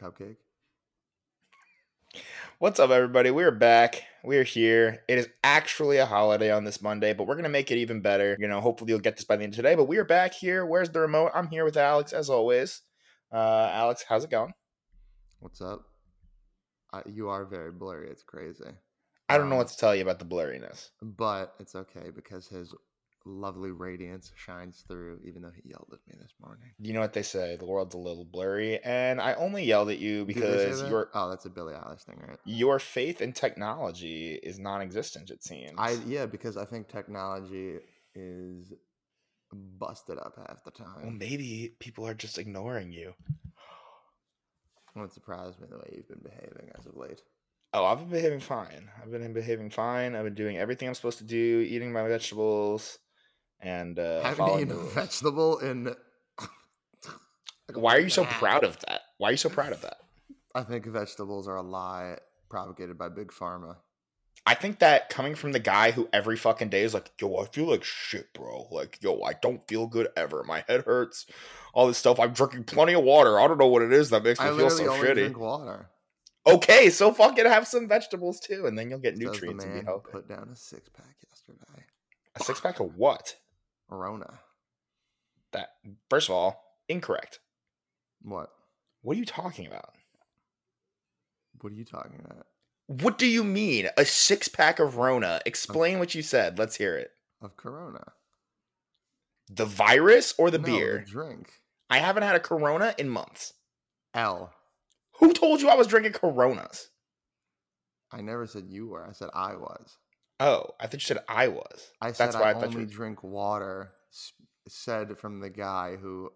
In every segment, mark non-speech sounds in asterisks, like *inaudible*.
cupcake. What's up, everybody? We're back. We're here. It is actually a holiday on this Monday, but we're gonna make it even better. You know, hopefully you'll get this by the end of today. But we are back here. Where's the remote? I'm here with Alex as always. Uh, Alex, how's it going? What's up? I, you are very blurry. It's crazy. I don't know Um, what to tell you about the blurriness. But it's okay because his lovely radiance shines through, even though he yelled at me this morning. You know what they say? The world's a little blurry, and I only yelled at you Did they say because your oh, that's a Billie Eilish thing, right? your faith in technology is non-existent. It seems. I yeah, because I think technology is busted up half the time. well, maybe people are just ignoring you. Wouldn't surprise me the way you've been behaving as of late. Oh, I've been behaving fine. I've been behaving fine. I've been doing everything I'm supposed to do, eating my vegetables, and uh, Haven't eaten a vegetable in. like *laughs* Why are you so and a half. proud of that? Why are you so proud of that? I think vegetables are a lie propagated by big pharma. I think that coming from the guy who every fucking day is like, yo, I feel like shit, bro. Like, yo, I don't feel good ever. My head hurts. All this stuff. I'm drinking plenty of water. I don't know what it is that makes me I feel so only shitty. drink water. Okay, so fucking have some vegetables too, and then you'll get Says the nutrients and be healthy. put down a six pack yesterday. A six pack of what? Rona. That first of all, incorrect. What? What are you talking about? What are you talking about? What do you mean? A six pack of Rona? Explain what you said. Let's hear it. Of Corona. The virus or the No, beer? drink. I haven't had a Corona in months. L. Who told you I was drinking Coronas? I never said you were. I said I was. Oh, I thought you said I was. I said That's I, why I thought only you. drink water. Said from the guy who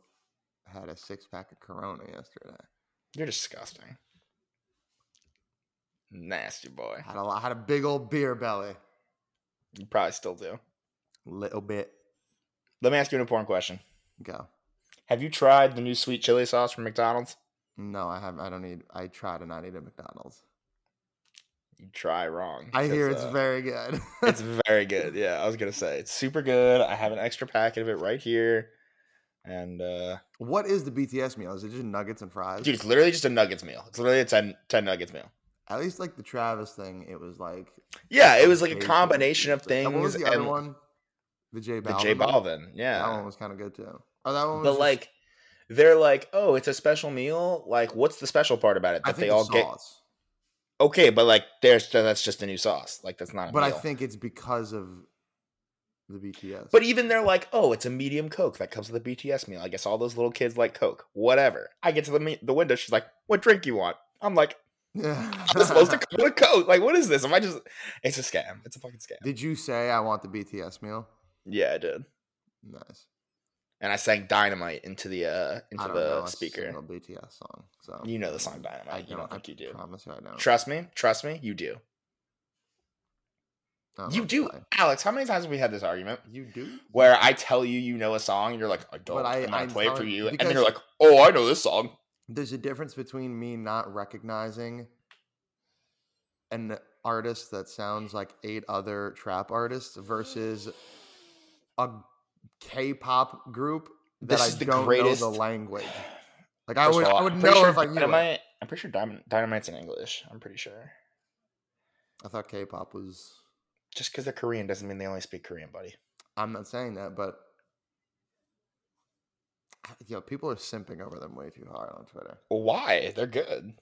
had a six pack of Corona yesterday. You're disgusting. Nasty boy. Had a lot, had a big old beer belly. You probably still do. Little bit. Let me ask you an important question. Go. Have you tried the new sweet chili sauce from McDonald's? No, I have. I don't need. I try to not eat at McDonald's. You try wrong. I hear it's uh, very good. It's *laughs* very good. Yeah, I was gonna say it's super good. I have an extra packet of it right here, and uh what is the BTS meal? Is it just nuggets and fries? dude, it's literally just a nuggets meal. It's literally a 10, 10 nuggets meal. At least like the Travis thing, it was like Yeah, it was like a combination of things. And What was the other one? The J the Balvin. J one? Balvin. That one was kind of good too. Oh, that one was but just- like they're like, oh, it's a special meal. Like, what's the special part about it? That they all the get sauce. Okay, but like, there's that's just a new sauce. Like, that's not. But I think it's because of the BTS. But even they're like, oh, it's a medium Coke that comes with a BTS meal. I guess all those little kids like Coke. Whatever. I get to the me- the window. She's like, what drink you want? I'm like, yeah. *laughs* I'm supposed to come with a Coke. Like, what is this? Am I just? It's a scam. It's a fucking scam. Did you say I want the BTS meal? Yeah, I did. Nice. And I sang Dynamite into the uh I into don't the speaker. BTS song. So You know the song I Dynamite. You don't think I you do. Promise you, I don't. Trust me. Trust me. You do. I You do. Alex, how many times have we had this argument? You do. Where I tell you you know a song, and you're like, I don't. But I- I'm I'm play it for you, and then you're like, Oh, I know this song. There's a difference between me not recognizing an artist that sounds like eight other trap artists versus a K-pop group that This I don't greatest- know the language. *sighs* Like I First would, all, I would know sure if I knew it. Dynamite, I'm pretty sure Dynamite, Dynamite's in English. I'm pretty sure. I thought K-pop was. Just because they're Korean doesn't mean they only speak Korean, buddy. I'm not saying that, but *sighs* yo, people are simping over them way too hard on Twitter. Why? They're good.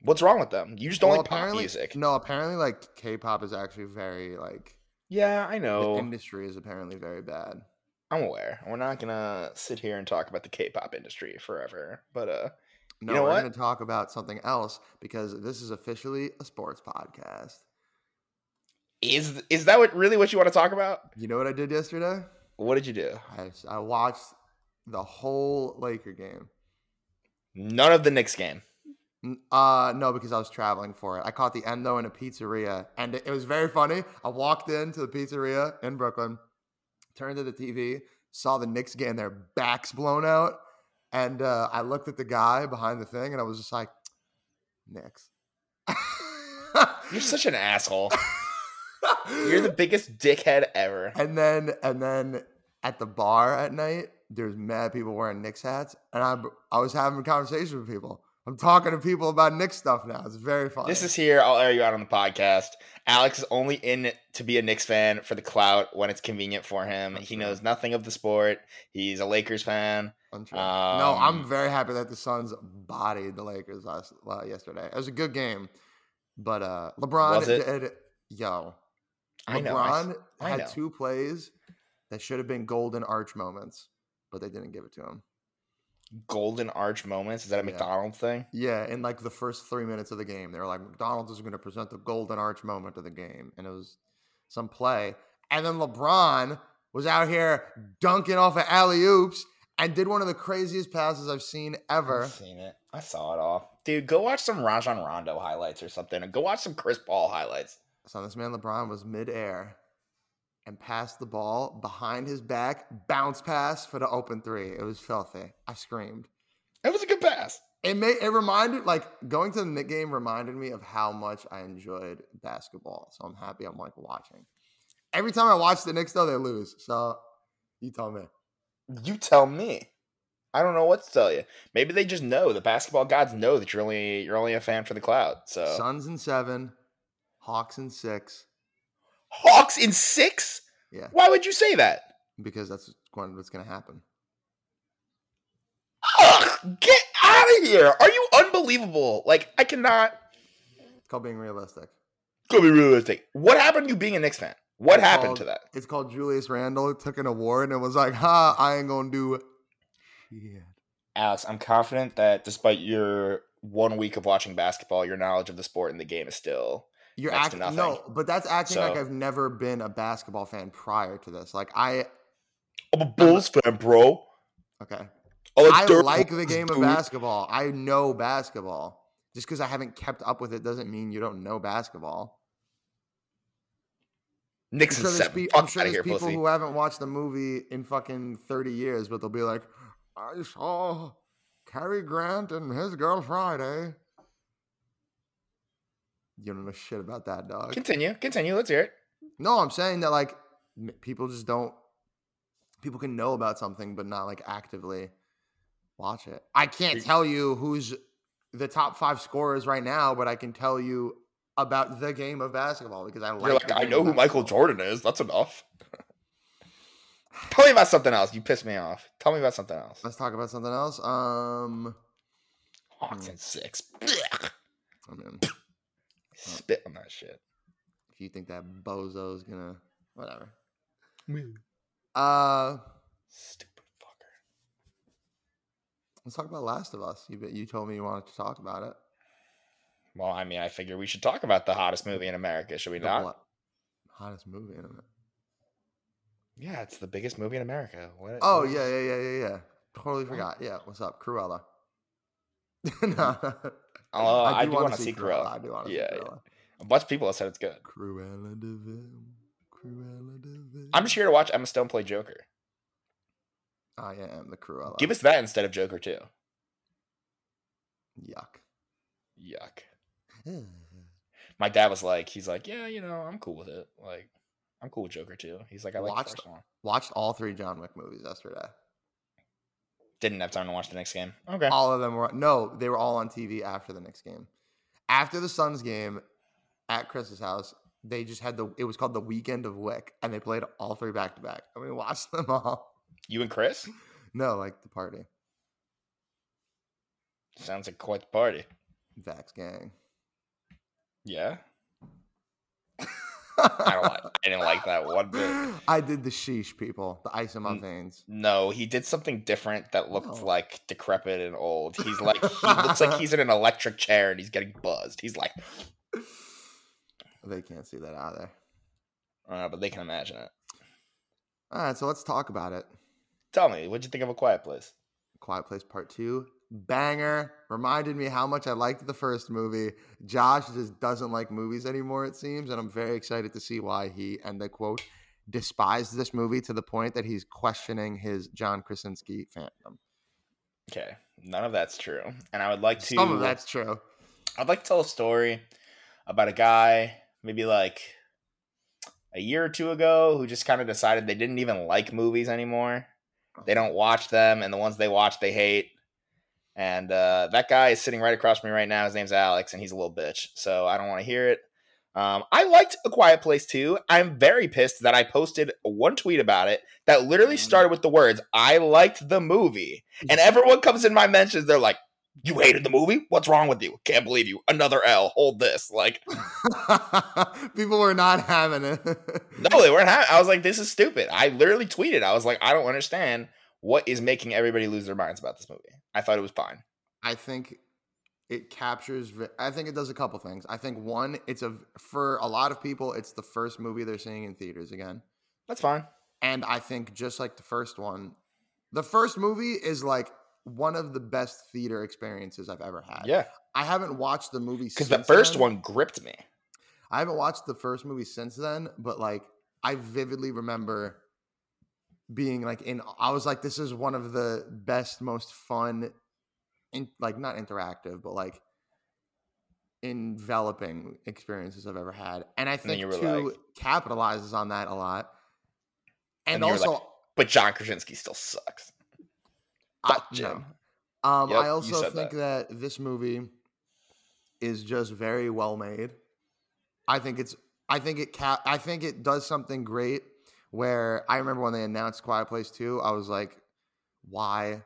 What's wrong with them? You just don't Well, like pop music. No, apparently, like K-pop is actually very like Yeah, I the know. industry is apparently very bad. I'm aware. We're not gonna sit here and talk about the K-pop industry forever, but uh, No, know we're what? going to talk about something else because this is officially a sports podcast. is is that what really what you want to talk about? You know what I did yesterday? What did you do? I, I watched the whole Laker game. None of the Knicks game. Uh, no, because I was traveling for it. I caught the end though in a pizzeria, and it, it was very funny. I walked into the pizzeria in Brooklyn, turned to the TV, saw the Knicks getting their backs blown out, and uh, I looked at the guy behind the thing, and I was just like, Knicks. *laughs* You're such an asshole. *laughs* You're the biggest dickhead ever. and then and then at the bar at night there's mad people wearing Knicks hats, and I I was having a conversation with people. I'm talking to people about Knicks stuff now. It's very fun. This is here. I'll air you out on the podcast. Alex is only in to be a Knicks fan for the clout when it's convenient for him. That's he knows nothing of the sport. He's a Lakers fan. untrue. no, I'm Um, very happy that the Suns bodied the Lakers last uh, yesterday. It was a good game, but uh LeBron did yo. I know. I LeBron I had know. two plays that should have been golden arch moments, but they didn't give it to him. Golden Arch moments. Is that a Yeah. McDonald's thing? Yeah, in like the first three minutes of the game, they were like, McDonald's is going to present the golden arch moment of the game, and it was some play, and then LeBron was out here dunking off of alley oops and did one of the craziest passes I've seen ever. I've seen it. I saw it all. Dude, go watch some Rajon Rondo highlights or something. Or go watch some Chris Paul highlights. So this man LeBron was midair and passed the ball behind his back, bounce pass for the open three. It was filthy. I screamed. It was a good pass. It made it reminded like going to the Knick game reminded me of how much I enjoyed basketball. So I'm happy I'm like watching. Every time I watch the Knicks though, they lose. So you tell me. You tell me. I don't know what to tell you. Maybe they just know the basketball gods know that you're only you're only a fan for the cloud. So Suns and seven, Hawks and six. Hawks in six. Yeah, Why would you say that? because that's what's gonna happen. Ugh, get out of here! Are you unbelievable? Like I cannot. It's called being realistic. Go be realistic. What happened to you being a Knicks fan? What It's happened called- to that? It's called Julius Randle took an award and was like, "Ha, I ain't gonna do it. Yeah. Alex, I'm confident that despite your one week of watching basketball, your knowledge of the sport and the game is still You're acting no, but that's acting like I've never been a basketball fan prior to this. Like I, I'm a Bulls fan, bro. okay, I I like the game of basketball. I know basketball. Just because I haven't kept up with it doesn't mean you don't know basketball. I'm sure there's, seven. Fuck I'm sure there's here, people pussy. who haven't watched the movie in fucking 30 years, but they'll be like, I saw Cary Grant and his girl Friday. You don't know shit about that, dog. Continue, continue. Let's hear it. No, I'm saying that like people just don't. People can know about something, but not like actively watch it. I can't tell you who's the top five scorers right now, but I can tell you about the game of basketball because I like. You're like, I know who Michael. Jordan is. That's enough. *laughs* Tell me about something else. You pissed me off. Tell me about something else. Let's talk about something else. Um, Hawks Hmm. and six. I mean, *clears throat* Spit on that shit. if you think that bozo's gonna, whatever. Uh, Stupid fucker. let's talk about Last of Us. You you told me you wanted to talk about it. Well, I mean, I figure we should talk about the hottest movie in America, should we The not? bla- hottest movie in a minute. Yeah, it's the biggest movie in America. What? Oh what- yeah, yeah, yeah, yeah, yeah. Totally forgot. Yeah, what's up, Cruella? *laughs* no, Oh, I, do wanna want to see Cruella. I do want to Yeah, see yeah. Cruella. A bunch of people have said it's good. Cruella de Vil. Cruella de Vil. I'm just here to watch Emma Stone play Joker. I am the Cruella. Give us that instead of Joker too. yuck. Yuck. *sighs* My dad was like, he's like, yeah, you know, I'm cool with it. Like, I'm cool with Joker too. He's like, I like Watched-. Watched all three John Wick movies yesterday. Didn't have time to watch the next game. Okay. All of them were no, they were all on TV after the next game. After the Suns game at Chris's house, they just had the it was called the weekend of Wick, and they played all three back to back. And we watched *laughs* them all. You and Chris? No, like the party. Sounds like quite the party. Vax gang. Yeah. I don't like. I didn't like that one bit. *gasps* I did the sheesh people, the ice in my veins. No, he did something different that looked No. like decrepit and old. He's like he looks like he's *laughs* in an electric chair and he's getting buzzed. He's like, They can't see that either. uh, but they can imagine it. All right, so let's talk about it. Tell me, what'd you think of A Quiet Place? Quiet Place Part Two, banger. Reminded me how much I liked the first movie. Josh just doesn't like movies anymore, it seems, and I'm very excited to see why he and the quote despised this movie to the point that he's questioning his John Krasinski fandom. Okay, none of that's true, and I would like to. Some of that's true. I'd like to tell a story about a guy, maybe like a year or two ago, who just kind of decided they didn't even like movies anymore. They don't watch them, and the ones they watch, they hate. And uh, that guy is sitting right across from me right now. His name's Alex, and he's a little bitch. So I don't want to hear it. Um, I liked A Quiet Place too. I'm very pissed that I posted one tweet about it that literally Mm. started with the words, I liked the movie. And everyone comes in my mentions, they're like, You hated the movie? What's wrong with you? Can't believe you. Another L. Hold this. Like, *laughs* People were not having it. *laughs* no, they weren't having I was like, This is stupid. I literally tweeted. I was like, I don't understand what is making everybody lose their minds about this movie. I thought it was fine. I think it captures. I think it does a couple things. I think one, it's a for a lot of people, it's the first movie they're seeing in theaters again, That's fine. and I think just like the first one, the first movie is like one of the best theater experiences I've ever had. Yeah. I haven't watched the movie Because the first then. one gripped me. I haven't watched the first movie since then, but like I vividly remember being like in I was like this is one of the best most fun in like not interactive but like enveloping experiences I've ever had. And I think were two like- capitalizes on that a lot. And, And were like, also But John Krasinski still sucks. I, no. Um, Yep, I also think that. this movie is just very well made. I think it's. I think it. Ca- I think it does something great. Where I remember when they announced Quiet Place Two, I was like, "Why?"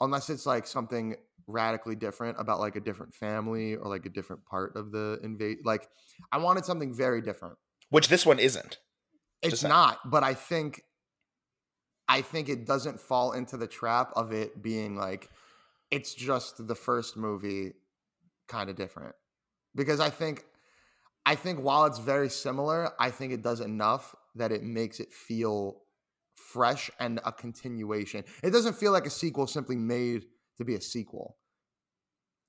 Unless it's like something radically different about like a different family or like a different part of the invade. Like, I wanted something very different. Which this one isn't. It's Just saying. not, but I think I think it doesn't fall into the trap of it being like it's just the first movie kind of different. Because I think I think while it's very similar, I think it does enough that it makes it feel fresh and a continuation. It doesn't feel like a sequel simply made to be a sequel.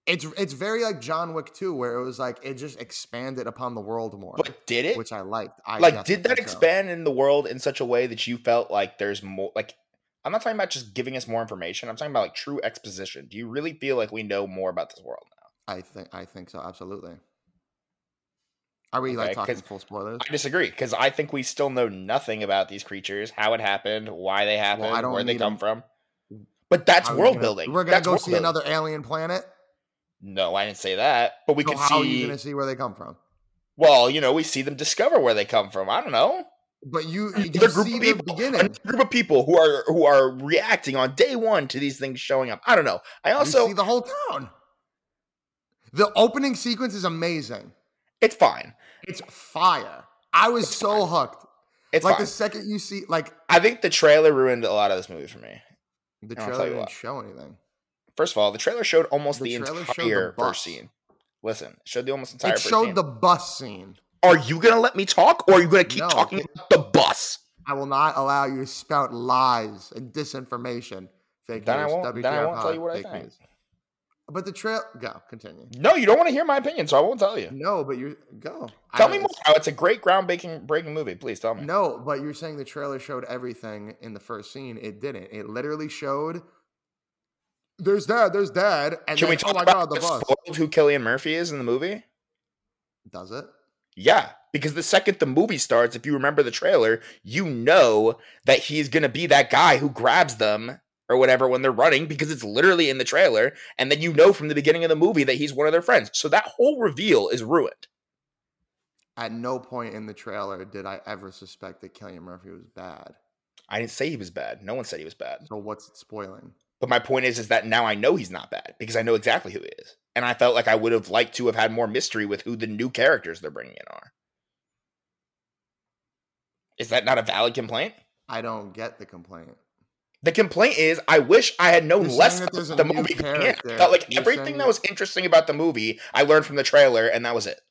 It's it's very like John Wick 2 where it was like it just expanded upon the world more, But did it? which I liked. I like, did that so. expand in the world in such a way that you felt like there's more? Like, I'm not talking about just giving us more information. I'm talking about like true exposition. Do you really feel like we know more about this world now? I think I think so. Absolutely. Are we Okay, like talking full spoilers? I disagree because I think we still know nothing about these creatures, how it happened, why they happened, don't where they come from. But that's How we world building. We're gonna That's go see building. another alien planet. No, I didn't say that. But we so could how are you see. gonna see where they come from? Well, you know, we see them discover where they come from. I don't know. But you, you group see of the people, beginning. another group of people who are who are reacting on day one to these things showing up. I don't know. I you also see the whole town. The opening sequence is amazing. It's fine. It's fire. I was so hooked. It's like fine. the second you see, like I think the trailer ruined a lot of this movie for me. the trailer didn't what. show anything. First of all, the trailer showed almost The the, showed the entire bus. first scene. Listen, it showed the almost entire It showed scene. the bus scene. Are you gonna let me talk, or are you gonna keep No. talking about the bus? I will not allow you to spout lies and disinformation. Fake Then I won't- then I won't tell you what I think. news. But the trail, go continue. No, you don't want to hear my opinion, so I won't tell you. No, but you go. Tell don't- me more. it's- Oh, it's a great groundbreaking breaking breaking movie. Please tell me. No, but you're saying the trailer showed everything in the first scene. It didn't. It literally showed. There's dad. There's dad. And Can then, we talk oh my about god, the the bus. who Cillian Murphy is in the movie? Does it? Yeah, because the second the movie starts, if you remember the trailer, you know that he's gonna be that guy who grabs them or whatever when they're running because it's literally in the trailer, and then you know from the beginning of the movie that he's one of their friends. So that whole reveal is ruined. At no point in the trailer did I ever suspect that Cillian Murphy was bad. I didn't say he was bad. No one said he was bad. So what's it spoiling? But my point is, is that now I know he's not bad because I know exactly who he is, and I felt like I would have liked to have had more mystery with who the new characters they're bringing in are. Is that not a valid complaint? I don't get the complaint. The complaint is, I wish I had known You're less about the movie. going in. I character. felt like You're everything that that- was interesting about the movie, I learned from the trailer, and that was it.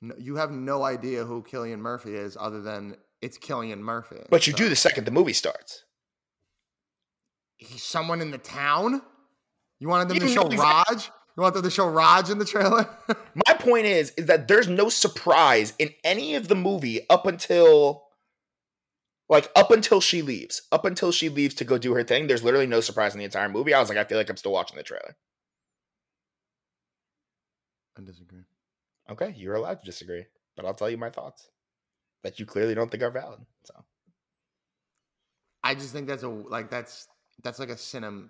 No, you have no idea who Cillian Murphy is, other than it's Cillian Murphy. But you So- do the second the movie starts. He's someone in the town. You wanted them You to show exactly- Raj. You want them to show Raj in the trailer? *laughs* My point is, is that there's no surprise in any of the movie up until, like, up until she leaves. Up until she leaves to go do her thing, there's literally no surprise in the entire movie. I was like, I feel like I'm still watching the trailer. I disagree. Okay, you're allowed to disagree, but I'll tell you my thoughts that you clearly don't think are valid. So I just think that's a like that's That's like a cinema.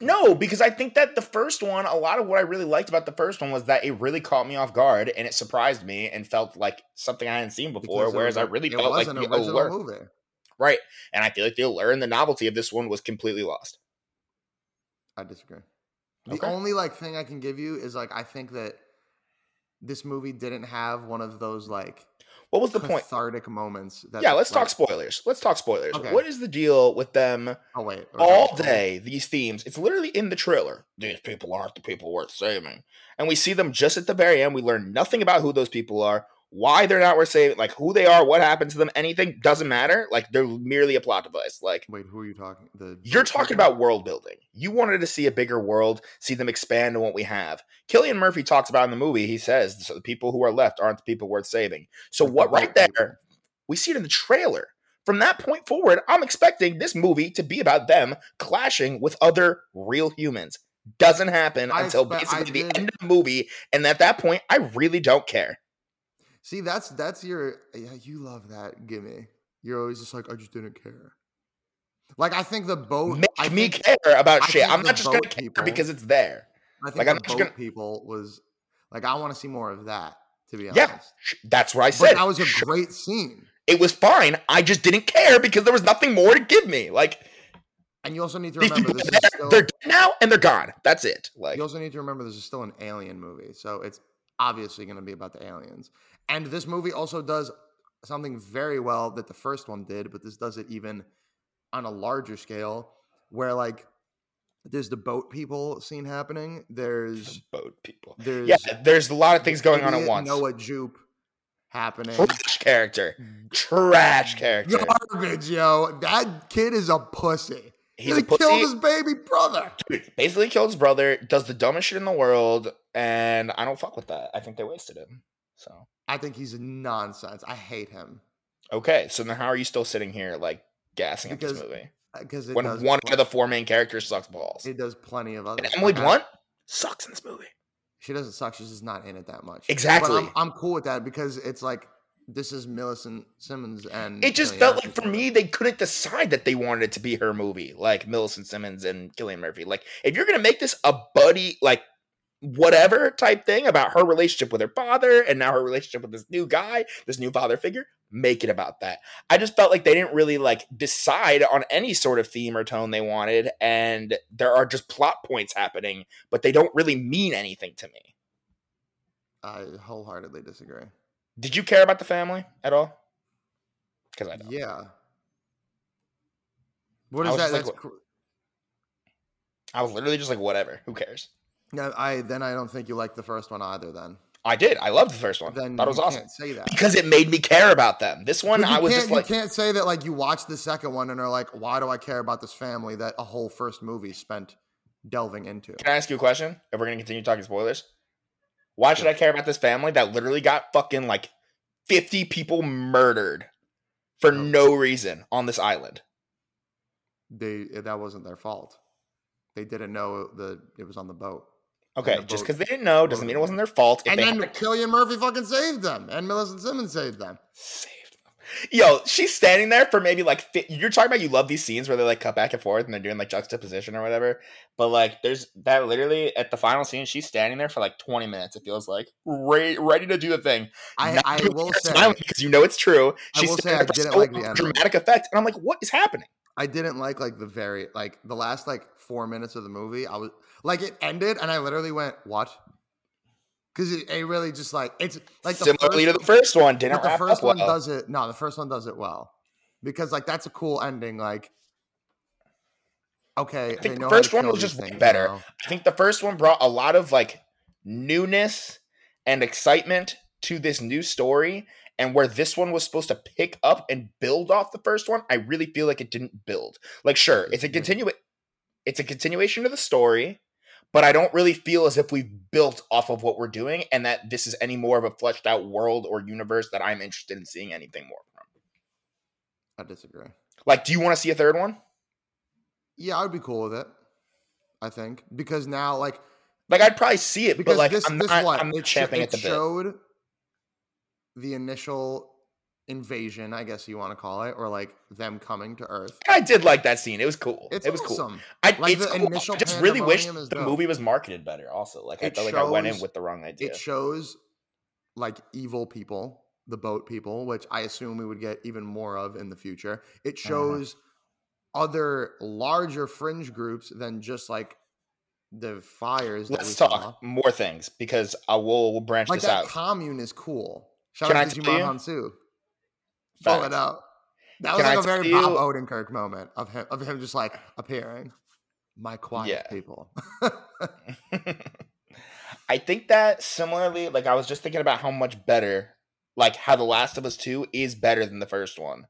No, because I think that the first one, a lot of what I really liked about the first one was that it really caught me off guard and it surprised me and felt like something I hadn't seen before. because Whereas was I really it felt like the allure, movie. right? And I feel like the allure and the novelty of this one was completely lost. I disagree. The Okay. only like thing I can give you is like I think that this movie didn't have one of those like What was the point? cathartic moments. That Yeah, let's like, talk spoilers. Let's talk spoilers. Okay. What is the deal with them Oh wait, okay, all day? These themes. It's literally in the trailer. These people aren't the people worth saving, and we see them just at the very end. We learn nothing about who those people are, why they're not worth saving, like who they are, what happened to them. Anything doesn't matter. Like they're merely a plot device. Like Wait, who are you talking? The you're talking about world building. You wanted to see a bigger world, see them expand on what we have. Cillian Murphy talks about in the movie. He says so the people who are left aren't the people worth saving. So what right there? We see it in the trailer. From that point forward, I'm expecting this movie to be about them clashing with other real humans. Doesn't happen I until basically the end of the movie, and at that point, I really don't care. See, that's that's your yeah. You love that. Gimme. You're always just like I just didn't care. Like I think the boat. Make I me think, care about I shit. I'm not just gonna boat care people- because it's there. I think like, the I'm boat gonna- people was like I want to see more of that. To be honest. Yeah, that's what I But said. that was a Sure. great scene. It was fine. I just didn't care because there was nothing more to give me. Like And you also need to remember people this there, still. they're dead now and they're gone. That's it. Like You also need to remember this is still an alien movie, so it's obviously going to be about the aliens. And this movie also does something very well that the first one did, but this does it even on a larger scale, where like there's the boat people scene happening. There's boat people. there's Yeah, there's a lot of things going on at once. Noah Jupe happening. Trash character. Trash character. Garbage, yo. That kid is a pussy. He's he killed his baby brother. Dude, basically killed his brother, does the dumbest shit in the world, and I don't fuck with that. I think they wasted him. So I think he's nonsense. I hate him okay, so then how are you still sitting here like gassing at this movie uh, because when does one pl- of the four main characters sucks balls? it does plenty of other. And. Emily Blunt sucks in this movie. She doesn't suck. She's just not in it that much. Exactly. I'm, I'm cool with that because it's like this is Millicent Simmonds and It just Cillian felt like for me they couldn't decide that they wanted it to be her movie, like Millicent Simmonds and Cillian Murphy. Like if you're gonna make this a buddy, like whatever type thing about her relationship with her father and now her relationship with this new guy, this new father figure, make it about that. I just felt like they didn't really like decide on any sort of theme or tone they wanted, and there are just plot points happening, but they don't really mean anything to me. I wholeheartedly disagree. Did you care about the family at all? Because I don't. Yeah. What is that? like, I was literally just like, whatever. Who cares? No, I then I don't think you like the first one either. Then I did. I loved the first one. then Thought it was awesome say that because it made me care about them. This one, I was just like, you can't say that like you watched the second one and are like, why do I care about this family that a whole first movie spent delving into? can I ask you a question? If we're gonna continue talking spoilers, why should I care about this family that literally got fucking like fifty people murdered for Oh. no reason on this island? They that wasn't their fault. They didn't know that it was on the boat. Okay, just because they didn't know doesn't mean it wasn't their fault. If and then had Cillian Murphy fucking saved them, and Millicent Simmonds saved them. saved them. Yo, she's standing there for maybe like fi- you're talking about. You love these scenes where they like cut back and forth and they're doing like juxtaposition or whatever. But like, there's that literally at the final scene, she's standing there for like 20 minutes. It feels like re- ready to do the thing. I Not I doing will it say smiling because you know it's true. I She's will say standing I there for didn't so like the dramatic effect, and I'm like, what is happening? I didn't like like the very like the last like four minutes of the movie. I was like it ended, and I literally went what? Because it, it really just like it's like the Similarly first, to the first one, didn't but the first one well. does it. No, the first one does it well because like that's a cool ending. Like okay, I think the first one was just things better. now. I think the first one brought a lot of like newness and excitement to this new story. And where this one was supposed to pick up and build off the first one, I really feel like it didn't build. Like, sure, it's a Mhm. continue, it's a continuation of the story, but I don't really feel as if we've built off of what we're doing, and that this is any more of a fleshed out world or universe that I'm interested in seeing anything more from. I disagree. Like, do you want to see a third one? Yeah, I would be cool with it. I think because now like Like, I'd probably see it, because but like, this I'm this not, what I'm it, champing it at the bit. The initial invasion, I guess you want to call it, or like them coming to Earth. I did like that scene. It was cool. It's it was cool. I, Like, it's the cool. initial I just really wish the dope. movie was marketed better. Also, like I It felt like I went in with the wrong idea. It shows like evil people, the boat people, which I assume we would get even more of in the future. It Uh-huh. shows other larger fringe groups than just like the fires. Let's we talk saw. more things because I will we'll branch Like this that out. commune is cool. Shout Can out I to you? Hounsou. Pull it out. That Can was I like a very Bob Odenkirk moment of him of him just like appearing. My quiet Yeah. people. *laughs* I think that similarly, like I was just thinking about how much better, like how The Last of Us 2 is better than the first one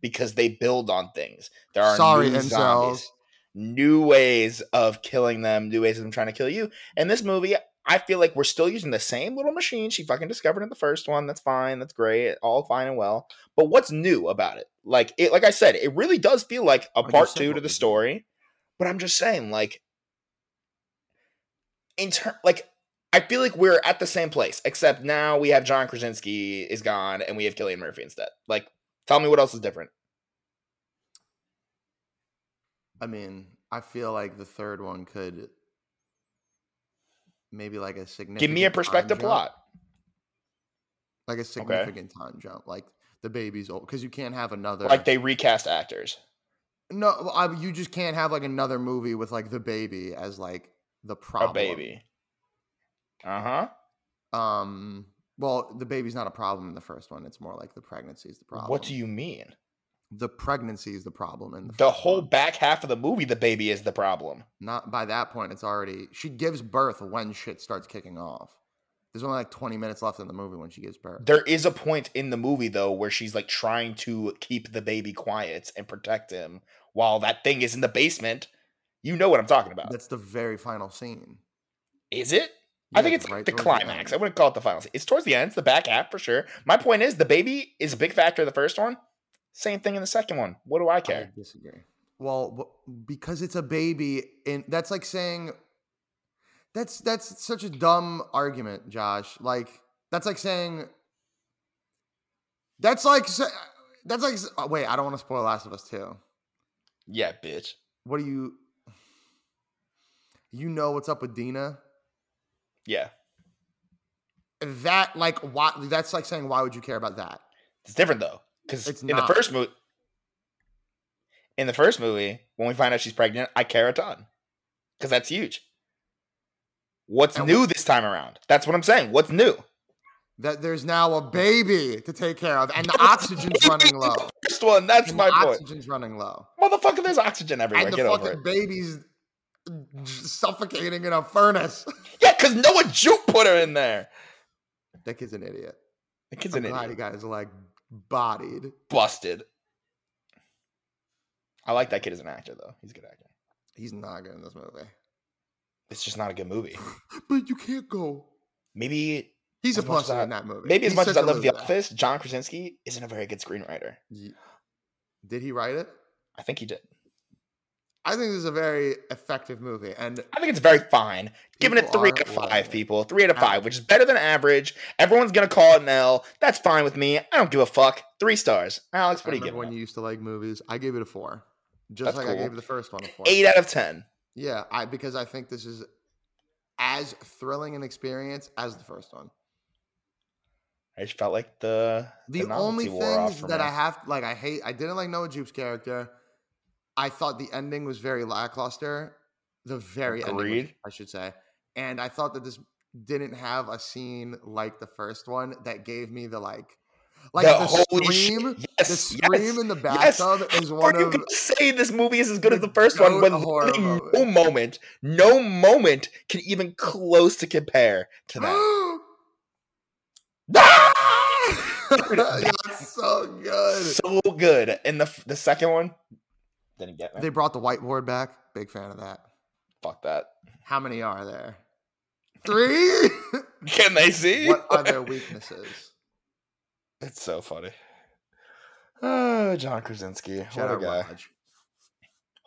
because they build on things. There are Sorry, new incels. zombies, new ways of killing them, new ways of them trying to kill you. And this movie, I feel like we're still using the same little machine she fucking discovered in the first one. That's fine. That's great. All fine and well. But what's new about it? Like it, like I said, it really does feel like a I part two to the story. But I'm just saying, like, in turn, like I feel like we're at the same place, except now we have John Krasinski is gone and we have Cillian Murphy instead. Like, tell me what else is different. I mean, I feel like the third one could maybe like a significant Give me a perspective plot. Like a significant time jump. Like the baby's old because you can't have another Like they recast actors. No, I, you just can't have like another movie with like the baby as like the problem. A baby. Uh huh. Um. Well, the baby's not a problem in the first one. It's more like the pregnancy is the problem. What do you mean? The pregnancy is the problem and the, The whole one. back half of the movie, the baby is the problem. Not by that point. It's already she gives birth when shit starts kicking off. There's only like 20 minutes left in the movie when she gives birth. There is a point in the movie though where she's like trying to keep the baby quiet and protect him while that thing is in the basement. You know what I'm talking about. That's the very final scene. Is it? I think it's right the climax. I wouldn't call it the final scene. It's towards the end. It's the back half for sure. My point is the baby is a big factor in the first one. Same thing in the second one. What do I I care? disagree. Well, because it's a baby, and that's like saying that's that's such a dumb argument, Josh. Like that's like saying that's like that's like oh, wait. I don't want to spoil Last of Us too. Yeah, bitch. What do you? You know what's up with Dina? Yeah. That like why? That's like saying why would you care about that? It's different though. Because in not. the first movie in the first movie, when we find out she's pregnant, I care a ton. Because that's huge. What's And new this time around? That's what I'm saying. What's new? That there's now a baby to take care of, and the *laughs* oxygen's running low. First one, that's And my the point. oxygen's running low. Motherfucker, there's oxygen everywhere. and the Get over fucking it. baby's suffocating in a furnace. *laughs* Yeah, because Noah Jupe put her in there. that kid's an idiot. That kid's I'm an glad idiot. he got his leg bodied. Busted. I like that kid as an actor, though. He's a good actor. He's not good in this movie. It's just not a good movie. *laughs* But you can't go. Maybe, He's a As much as pussy I- in that movie. maybe as He's much as I love The. Office, John Krasinski isn't a very good screenwriter. Did he write it? I think he did. I think this is a very effective movie, and I think it's very fine. Giving it three out of five, people. Three out of five, which is better than average. Everyone's gonna call it an L. That's fine with me. I don't give a fuck. Three stars. Alex, what are you giving? when it? you used to like movies. I gave it a four, just That's like I gave the first one a four. Eight out of ten. Yeah, I because I think this is as thrilling an experience as the first one. I just felt like the The, the only things that me. I have, like, I hate, I didn't like Noah Jupe's character. I thought the ending was very lackluster. The very ending, Agreed. which I should say. And I thought that this didn't have a scene like the first one that gave me the like, like The the, scream. yes, the scream yes, in the yes. bathtub is How one are you of gonna say this movie is as good as the first one when literally moment. no moment, no moment can even close to compare to that. *gasps* yeah, it's so *laughs* good. so good. And the the second one didn't get me. They brought the whiteboard back. Big fan of that. Fuck that. How many are there? Three. *laughs* Can they see? what are their weaknesses? It's so funny. Oh, *sighs* John Krasinski. Shout what a guy. Raj.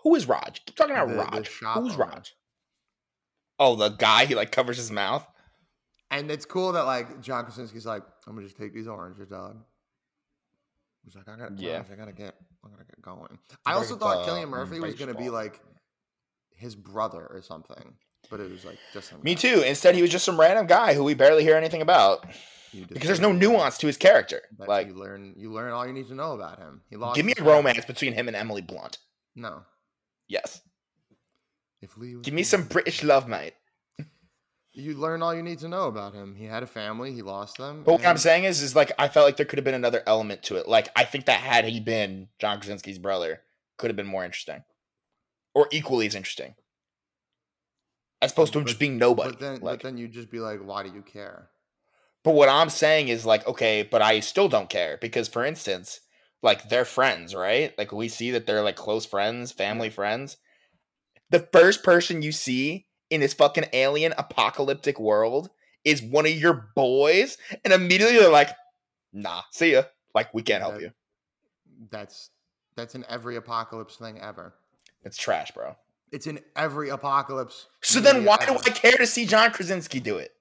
Who is Raj? Keep talking about The- the Raj. shop Who's owner. Raj? Oh, the guy he like covers his mouth. And it's cool that like John Krasinski's like, I'm gonna just take these oranges, dog. He's like, I gotta, Yeah. I gotta get, I gotta get going. I also thought the, Cillian Murphy was gonna be like his brother or something, but it was like just some Me guy. too. Instead, he was just some random guy who we barely hear anything about because there's no nuance to his character. that Like, you learn, you learn all you need to know about him. He lost. give me a family. romance between him and Emily Blunt. No, Yes. if Lee was Give me some British love, mate. You learn all you need to know about him. He had a family. He lost them. But what I'm saying is, is like I felt like there could have been another element to it. Like I think that had he been John Krasinski's brother, could have been more interesting, or equally as interesting, as opposed to him But- just being nobody. But then, like, but then you'd just be like, why do you care? But what I'm saying is like, okay, but I still don't care because, for instance, like they're friends, right? Like we see that they're like close friends, family friends. The first person you see in this fucking alien apocalyptic world is one of your boys, and immediately they're like, "Nah, see ya. Like we can't help That- you. That's that's in every apocalypse thing ever. It's trash, bro." It's in every apocalypse. So then, why do. I care to see John Krasinski do it?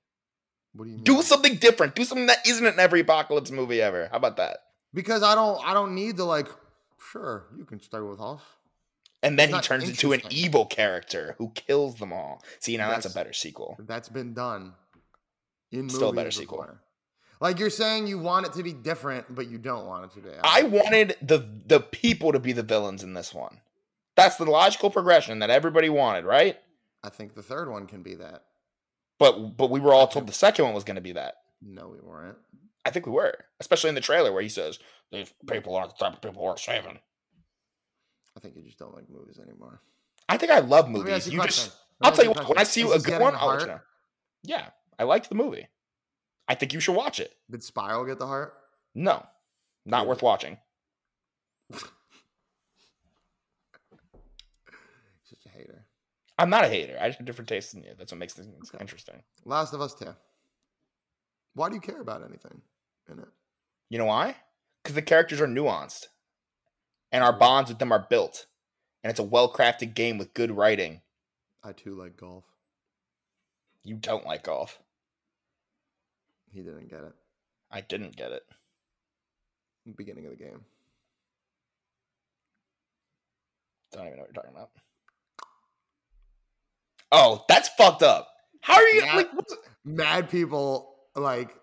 What do you mean? Do something different. Do something that isn't in every apocalypse movie ever. How about that? because I don't. I don't need to like. Sure, you can stay with us. And then he turns into an evil character who kills them all. See, now that's, a better sequel. That's been done. In Still a better movies sequel. Like you're saying, you want it to be different, but you don't want it to be. I wanted the the people to be the villains in this one. That's the logical progression that everybody wanted, right? I think the third one can be that. But but we were all told the second one was going to be that. No, we weren't. I think we were, especially in the trailer where he says these people aren't the type of people we're saving. I think you just don't like movies anymore. I think I love movies. you You just, Let I'll tell you what, when I see a good one, I'll let you know. Yeah, I liked the movie. I think you should watch it. Did Spiral get the heart? No, not worth watching. *laughs* Such a hater. I'm not a hater. I just have different tastes than you. That's what makes things Okay. interesting. Last of Us 2. Why do you care about anything in it? You know why? Because the characters are nuanced, and our bonds with them are built, and it's a well-crafted game with good writing. I too like golf. You don't like golf. He didn't get it. I didn't get it. Beginning of the game. Don't even know what you're talking about. Oh, that's fucked up. How are you Yeah. like? what's- Mad people like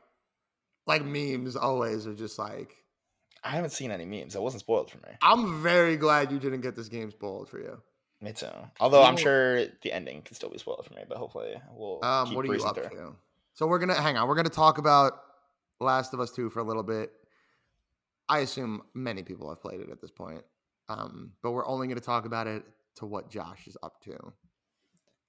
like memes always are just like I haven't seen any memes. It wasn't spoiled for me. I'm very glad you didn't get this game spoiled for you. Me too. Although I'm sure the ending can still be spoiled for me, but hopefully we'll Um, keep what are you up through. to? So we're gonna hang on. We're gonna talk about Last of Us Two for a little bit. I assume many people have played it at this point, um, but we're only gonna talk about it to what Josh is up to.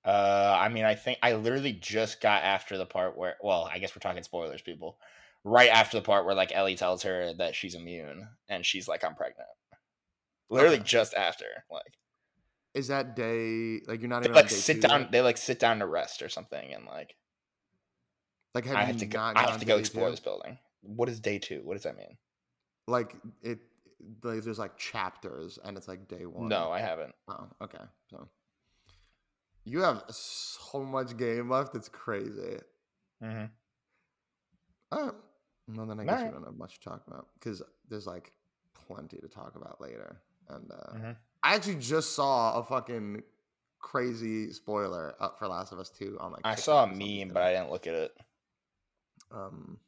Uh, I mean, I think I literally just got after the part where, well, I guess we're talking spoilers, people. Right after the part where like Ellie tells her that she's immune, and she's like, "I'm pregnant." Literally Okay. just after, like Is that day like you're not they even on like sit two down, yet? they like sit down to rest or something, and like Like have I you have to go, not I have to go explore two? this building. What is day two? What does that mean? Like it, like there's like chapters, and it's like day one. No, I haven't. Oh, okay. So you have so much game left. It's crazy. Uh, well, then I guess we don't have much to talk about because there's like plenty to talk about later. And uh, Mhm. I actually just saw a fucking crazy spoiler up for Last of Us Two on like. I TikTok saw a or something meme, but I didn't look at it. um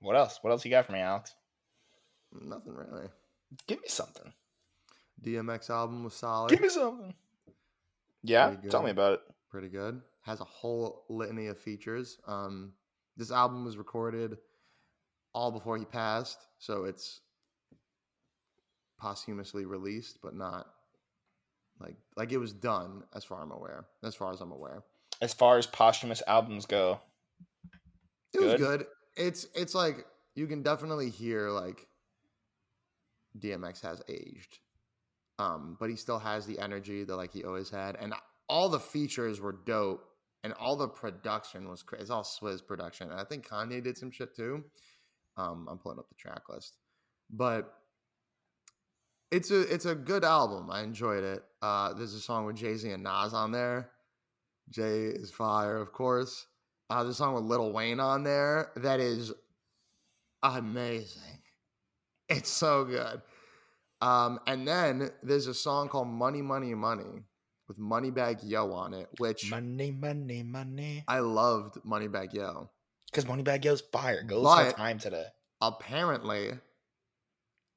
What else? What else you got for me, Alex? nothing really. Give me something. DMX album was solid. Give me something. Yeah, tell me about it. pretty good. Has a whole litany of features. Um, this album was recorded all before he passed, so it's posthumously released, but not like like it was done as far I'm aware. As far as I'm aware, As far as posthumous albums go, it was Good? good. It's it's like you can definitely hear like DMX has aged, um, but he still has the energy that like he always had, and all the features were dope, and all the production was crazy. It's all Swizz production, and I think Kanye did some shit too. Um, I'm pulling up the track list, but it's a it's a good album. I enjoyed it. Uh, there's a song with Jay Z and Nas on there. Jay is fire, of course. Uh, there's a song with Lil Wayne on there that is amazing. It's so good. Um, and then there's a song called Money, Money, Money with Moneybagg Yo on it, which Money, money, money. I loved Moneybagg Yo. Because Moneybagg Yo's fire. Goes But- for time today. Apparently,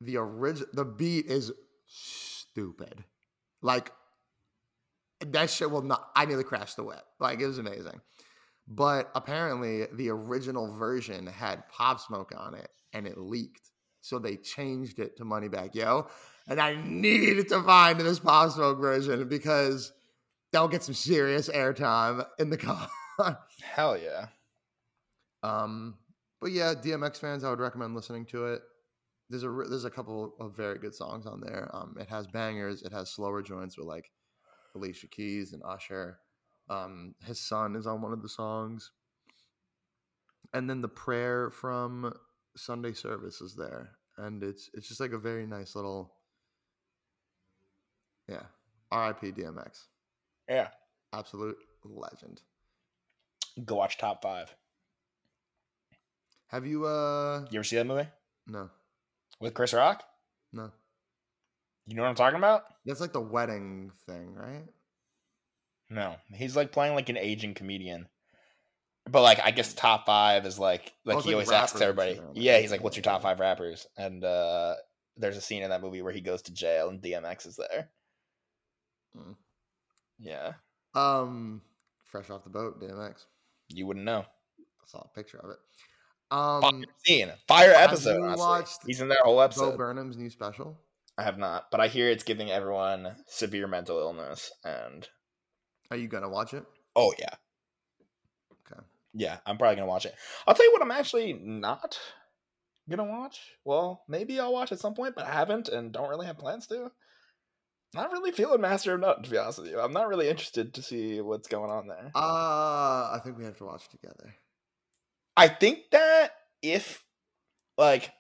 the original the beat is stupid. Like that shit will not. I nearly crashed the whip. Like it was amazing. But apparently, the original version had Pop Smoke on it, and it leaked. So they changed it to Moneybagg Yo, and I needed to find this Pop Smoke version because that'll get some serious airtime in the *laughs* car. Hell yeah. Um, but yeah, DMX fans, I would recommend listening to it. There's a there's a couple of very good songs on there. Um, it has bangers. It has slower joints with like Alicia Keys and Usher. Um, his son is on one of the songs, and then the prayer from Sunday service is there, and it's it's just like a very nice little, yeah. R.I.P. DMX, Yeah. absolute legend. Go watch Top 5. Have you uh You ever see that movie? no With Chris Rock? no You know what I'm talking about? That's like the wedding thing, right? No. He's like playing like an aging comedian. But like I guess top five is like like he like always asks rappers everybody. like, Yeah, he's like, What's your top five rappers? And uh there's a scene in that movie where he goes to jail and DMX is there. Mm. Yeah. Um, fresh off the boat, DMX. You wouldn't know. I saw a picture of it. Um, fire scene. Fire episode. watched He's in that whole episode. Bo. Burnham's new special. I have not, but I hear it's giving everyone severe mental illness and Are you gonna watch it? oh yeah. Yeah, I'm probably gonna watch it. I'll tell you what I'm actually not gonna watch. Well, maybe I'll watch at some point, but I haven't and don't really have plans to. Not really feeling Master of None, to be honest with you. I'm not really interested to see what's going on there. Uh, I think we have to watch together. I think that if like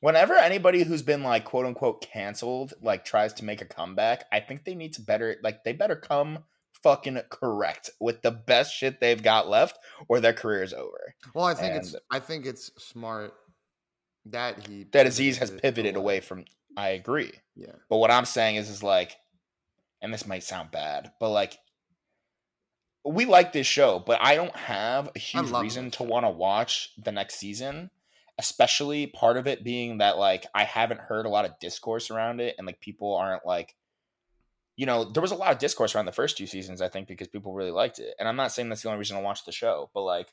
whenever anybody who's been like quote unquote canceled like tries to make a comeback, I think they need to better like they better come fucking correct with the best shit they've got left or their career is over. Well, I think it's I think it's smart that he That Aziz has pivoted pivoted away from I agree. Yeah. But what I'm saying is is like and this might sound bad, but like we like this show, but I don't have a huge reason to want to watch the next season. Especially part of it being that like I haven't heard a lot of discourse around it and like people aren't like you know, there was a lot of discourse around the first two seasons, I think, because people really liked it. And I'm not saying that's the only reason to watch the show, but like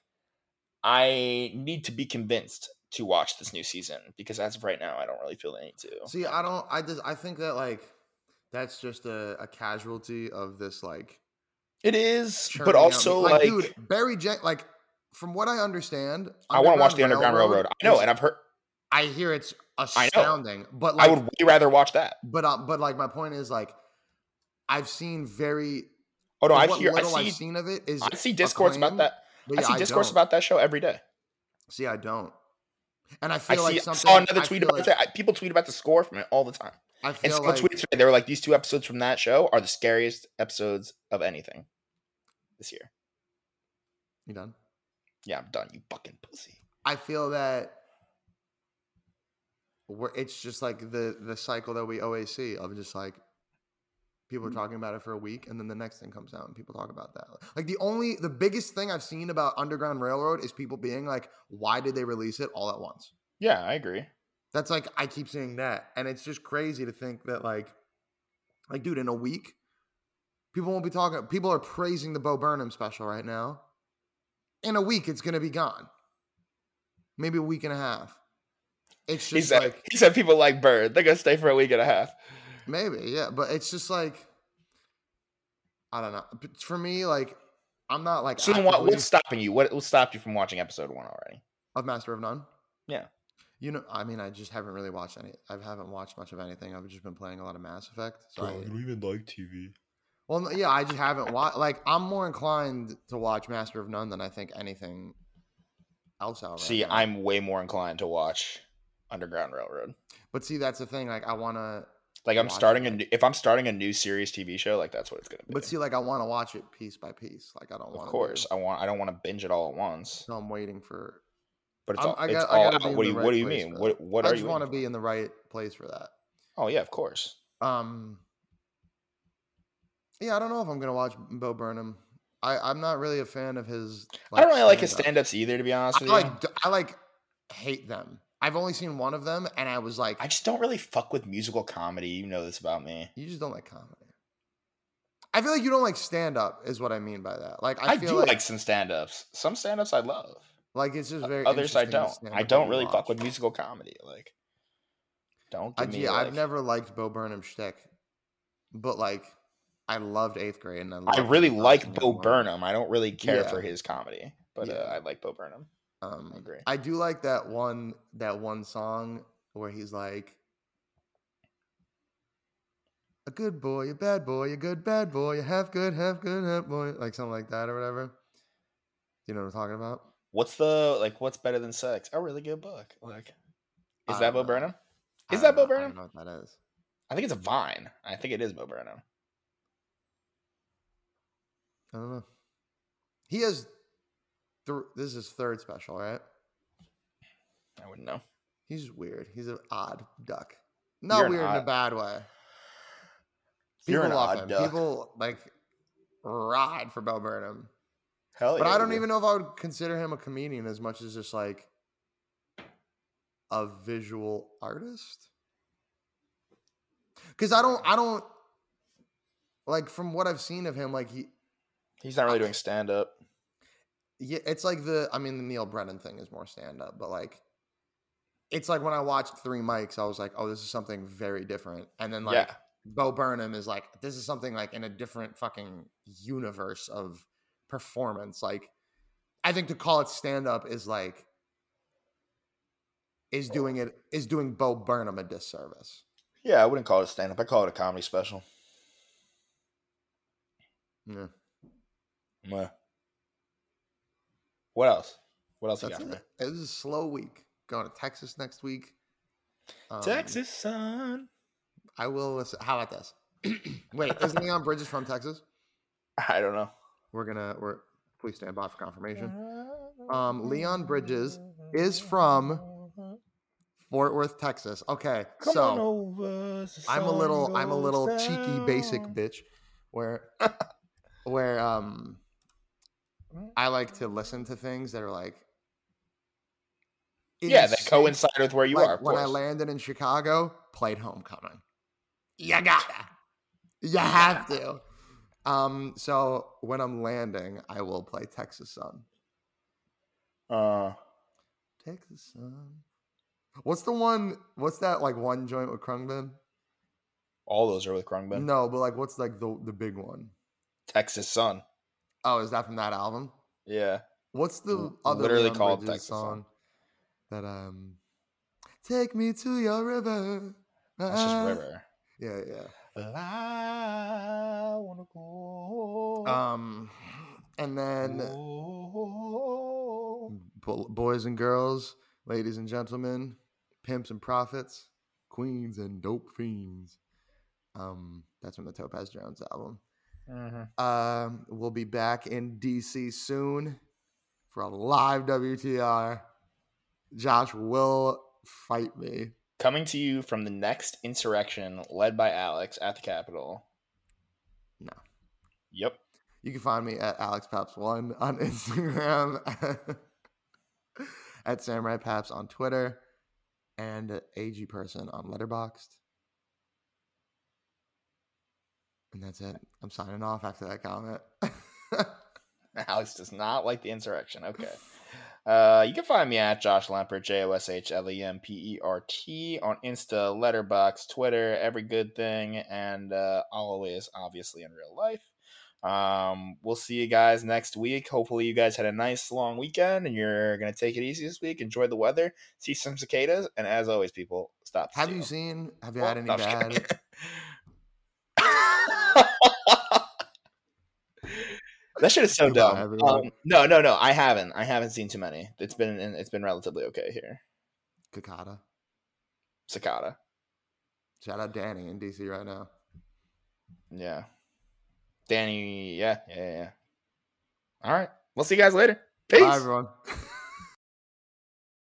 I need to be convinced to watch this new season because as of right now, I don't really feel the need to. See, I don't. I just. I think that like that's just a, a casualty of this like. It is, but also me- like, dude, Barry Jen. Like, from what I understand, I want to watch the Underground Railroad. I know, and I've heard. I hear it's astounding, but I would way rather watch that. but uh, but like, my point is like, I've seen very. Oh no, I hear. I see. I've seen of it is I see discourse about that. but I yeah, see discourse don't. about that show every day. See, I don't. And I I feel see. like I something. saw another tweet about like, that. People tweet about the score from it all the time. I And feel someone like tweeted today, they were like, "These two episodes from that show are the scariest episodes of anything this year." you done. Yeah, I'm done. You fucking pussy. I feel that we're, it's just like the the cycle that we always see of just like people are mm. talking about it for a week and then the next thing comes out and people talk about that. Like the only the biggest thing I've seen about Underground Railroad is people being like, why did they release it all at once? Yeah, I agree. That's like I keep seeing that, and it's just crazy to think that like, like dude, in a week, people won't be talking. People are praising the Bo Burnham special right now. In a week, it's gonna be gone. Maybe a week and a half. It's He just said. like he said people like Bird. They're gonna stay for a week and a half. Maybe, yeah, but it's just like I don't know. But for me, like I'm not like So then, what, what's stopping you? What what stopped you from watching episode one already? of Master of None. Yeah. You know, I mean, I just haven't really watched any. I haven't watched much of anything. I've just been playing a lot of Mass Effect. So I, don't even like TV. Well, yeah, I just haven't watched. Like, I'm more inclined to watch Master of None than I think anything else out. Right See, now. I'm way more inclined to watch Underground Railroad. But see, that's the thing. Like, I want to. Like I'm starting a new, if I'm starting a new series TV show, like that's what it's gonna be. But see, like, I want to watch it piece by piece. Like, I don't want. of course, Do, I want I don't want to binge it all at once. so I'm waiting for But it's I'm- all, I it's got- I all out. What do you right What do you mean? What What I are just want to be in the right place for that. Oh yeah, of course. Um, yeah, I don't know if I'm gonna watch Bo Burnham. I I'm not really a fan of his. I don't really like his stand-up. stand-ups either, to be honest I with you. like d- I like hate them. I've only seen one of them, and I was like, I just don't really fuck with musical comedy. You know this about me. you just don't like comedy. I feel like you don't like stand up, is what I mean by that. Like I, I, do like, like, some stand-ups. Some stand-ups I love. like it's just very. Others I don't. I don't really fuck with musical comedy. Like, don't I, me. Yeah, like, I've never liked Bo Burnham shtick, but like I loved Eighth Grade, and I, I really like Bo Burnham. I don't really care Yeah. for his comedy, but Yeah. uh, I like Bo Burnham. Um, I agree. I do like that one that one song where he's like, "A good boy, a bad boy, a good bad boy, a half good, half good, half boy," like something like that or whatever. You know what I'm talking about? What's the like? What's better than sex? A really good book. Like, is that Bo know. Burnham? Is that Bo know- I don't know what that is. I think it's a Vine. I think it is Bo Burnham. I don't know. He has. Th- this is his third special, right? I wouldn't know. He's weird. He's an odd duck. Not You're weird in a bad way. You're an love odd him. duck. People like ride for Bo Burnham. Hell But yeah, I don't dude. even know if I would consider him a comedian as much as just like a visual artist. Cause I don't I don't like from what I've seen of him, like he He's not really doing stand up. Yeah, it's like the I mean the Neal Brennan thing is more stand up, but like it's like when I watched Three Mics, I was like, oh, this is something very different. And then like Yeah. Bo Burnham is like, this is something like in a different fucking universe of performance. Like, I think to call it stand up is like is doing it is doing Bo Burnham a disservice. Yeah, I wouldn't call it stand up. I call it a comedy special. Yeah. What else? What else you that's got it. It was a slow week. Going to Texas next week. Um, Texas sun. I will listen. How about this? *clears throat* Wait, is Leon Bridges from Texas? *laughs* I don't know. We're gonna. We're please stand by for confirmation. *laughs* Um, Leon Bridges is from Fort Worth, Texas. Okay, Come so over. I'm a little I'm a goes little cheeky basic bitch where *laughs* where um I like to listen to things that are like Yeah, that coincide with where you Like, are. When I landed in Chicago, played Homecoming. You gotta. You have to. Um, so when I'm landing, I will play Texas Sun. Uh, Texas Sun. What's the one? What's that like one joint with Khruangbin? all those are with Khruangbin. No, but like what's like the the big one? Texas Sun. Oh, is that from that album? Yeah. What's the L- other literally called Texas Sun. song that um Take me to your river. That's just Ah. River. Yeah, yeah. I wanna go. Um and then bo- boys and girls, ladies and gentlemen, pimps and prophets, queens and dope fiends. Um that's from the Topaz Jones album. Mhm. Um, we'll be back in DC soon for a live WTR. Josh will fight me. Coming to you from the next insurrection led by Alex at the Capitol. No. Yep. You can find me at AlexPaps1 on *laughs* Instagram, at Samurai Paps on Twitter, and at AG Person on Letterboxd. And that's it. I'm signing off after that comment. *laughs* Alex does not like the insurrection. Okay. Uh, you can find me at Josh Lempert, J O S H L E M P E R T, on Insta, Letterboxd, Twitter, every good thing, and uh, always, obviously, in real life. Um, we'll see you guys next week. Hopefully, you guys had a nice long weekend and you're gonna take it easy this week. Enjoy the weather, see some cicadas, and as always, people, stop. have you seen, have you Well, had any bad? *laughs* *laughs* that shit is so dumb. Um, no, no, no. I haven't. I haven't seen too many. It's been it's been relatively okay here. Cicada. Cicada. Shout out Danny in DC right now. Yeah. Danny. Yeah. Yeah. Yeah. All right. We'll see you guys later. Peace. Bye, everyone. *laughs*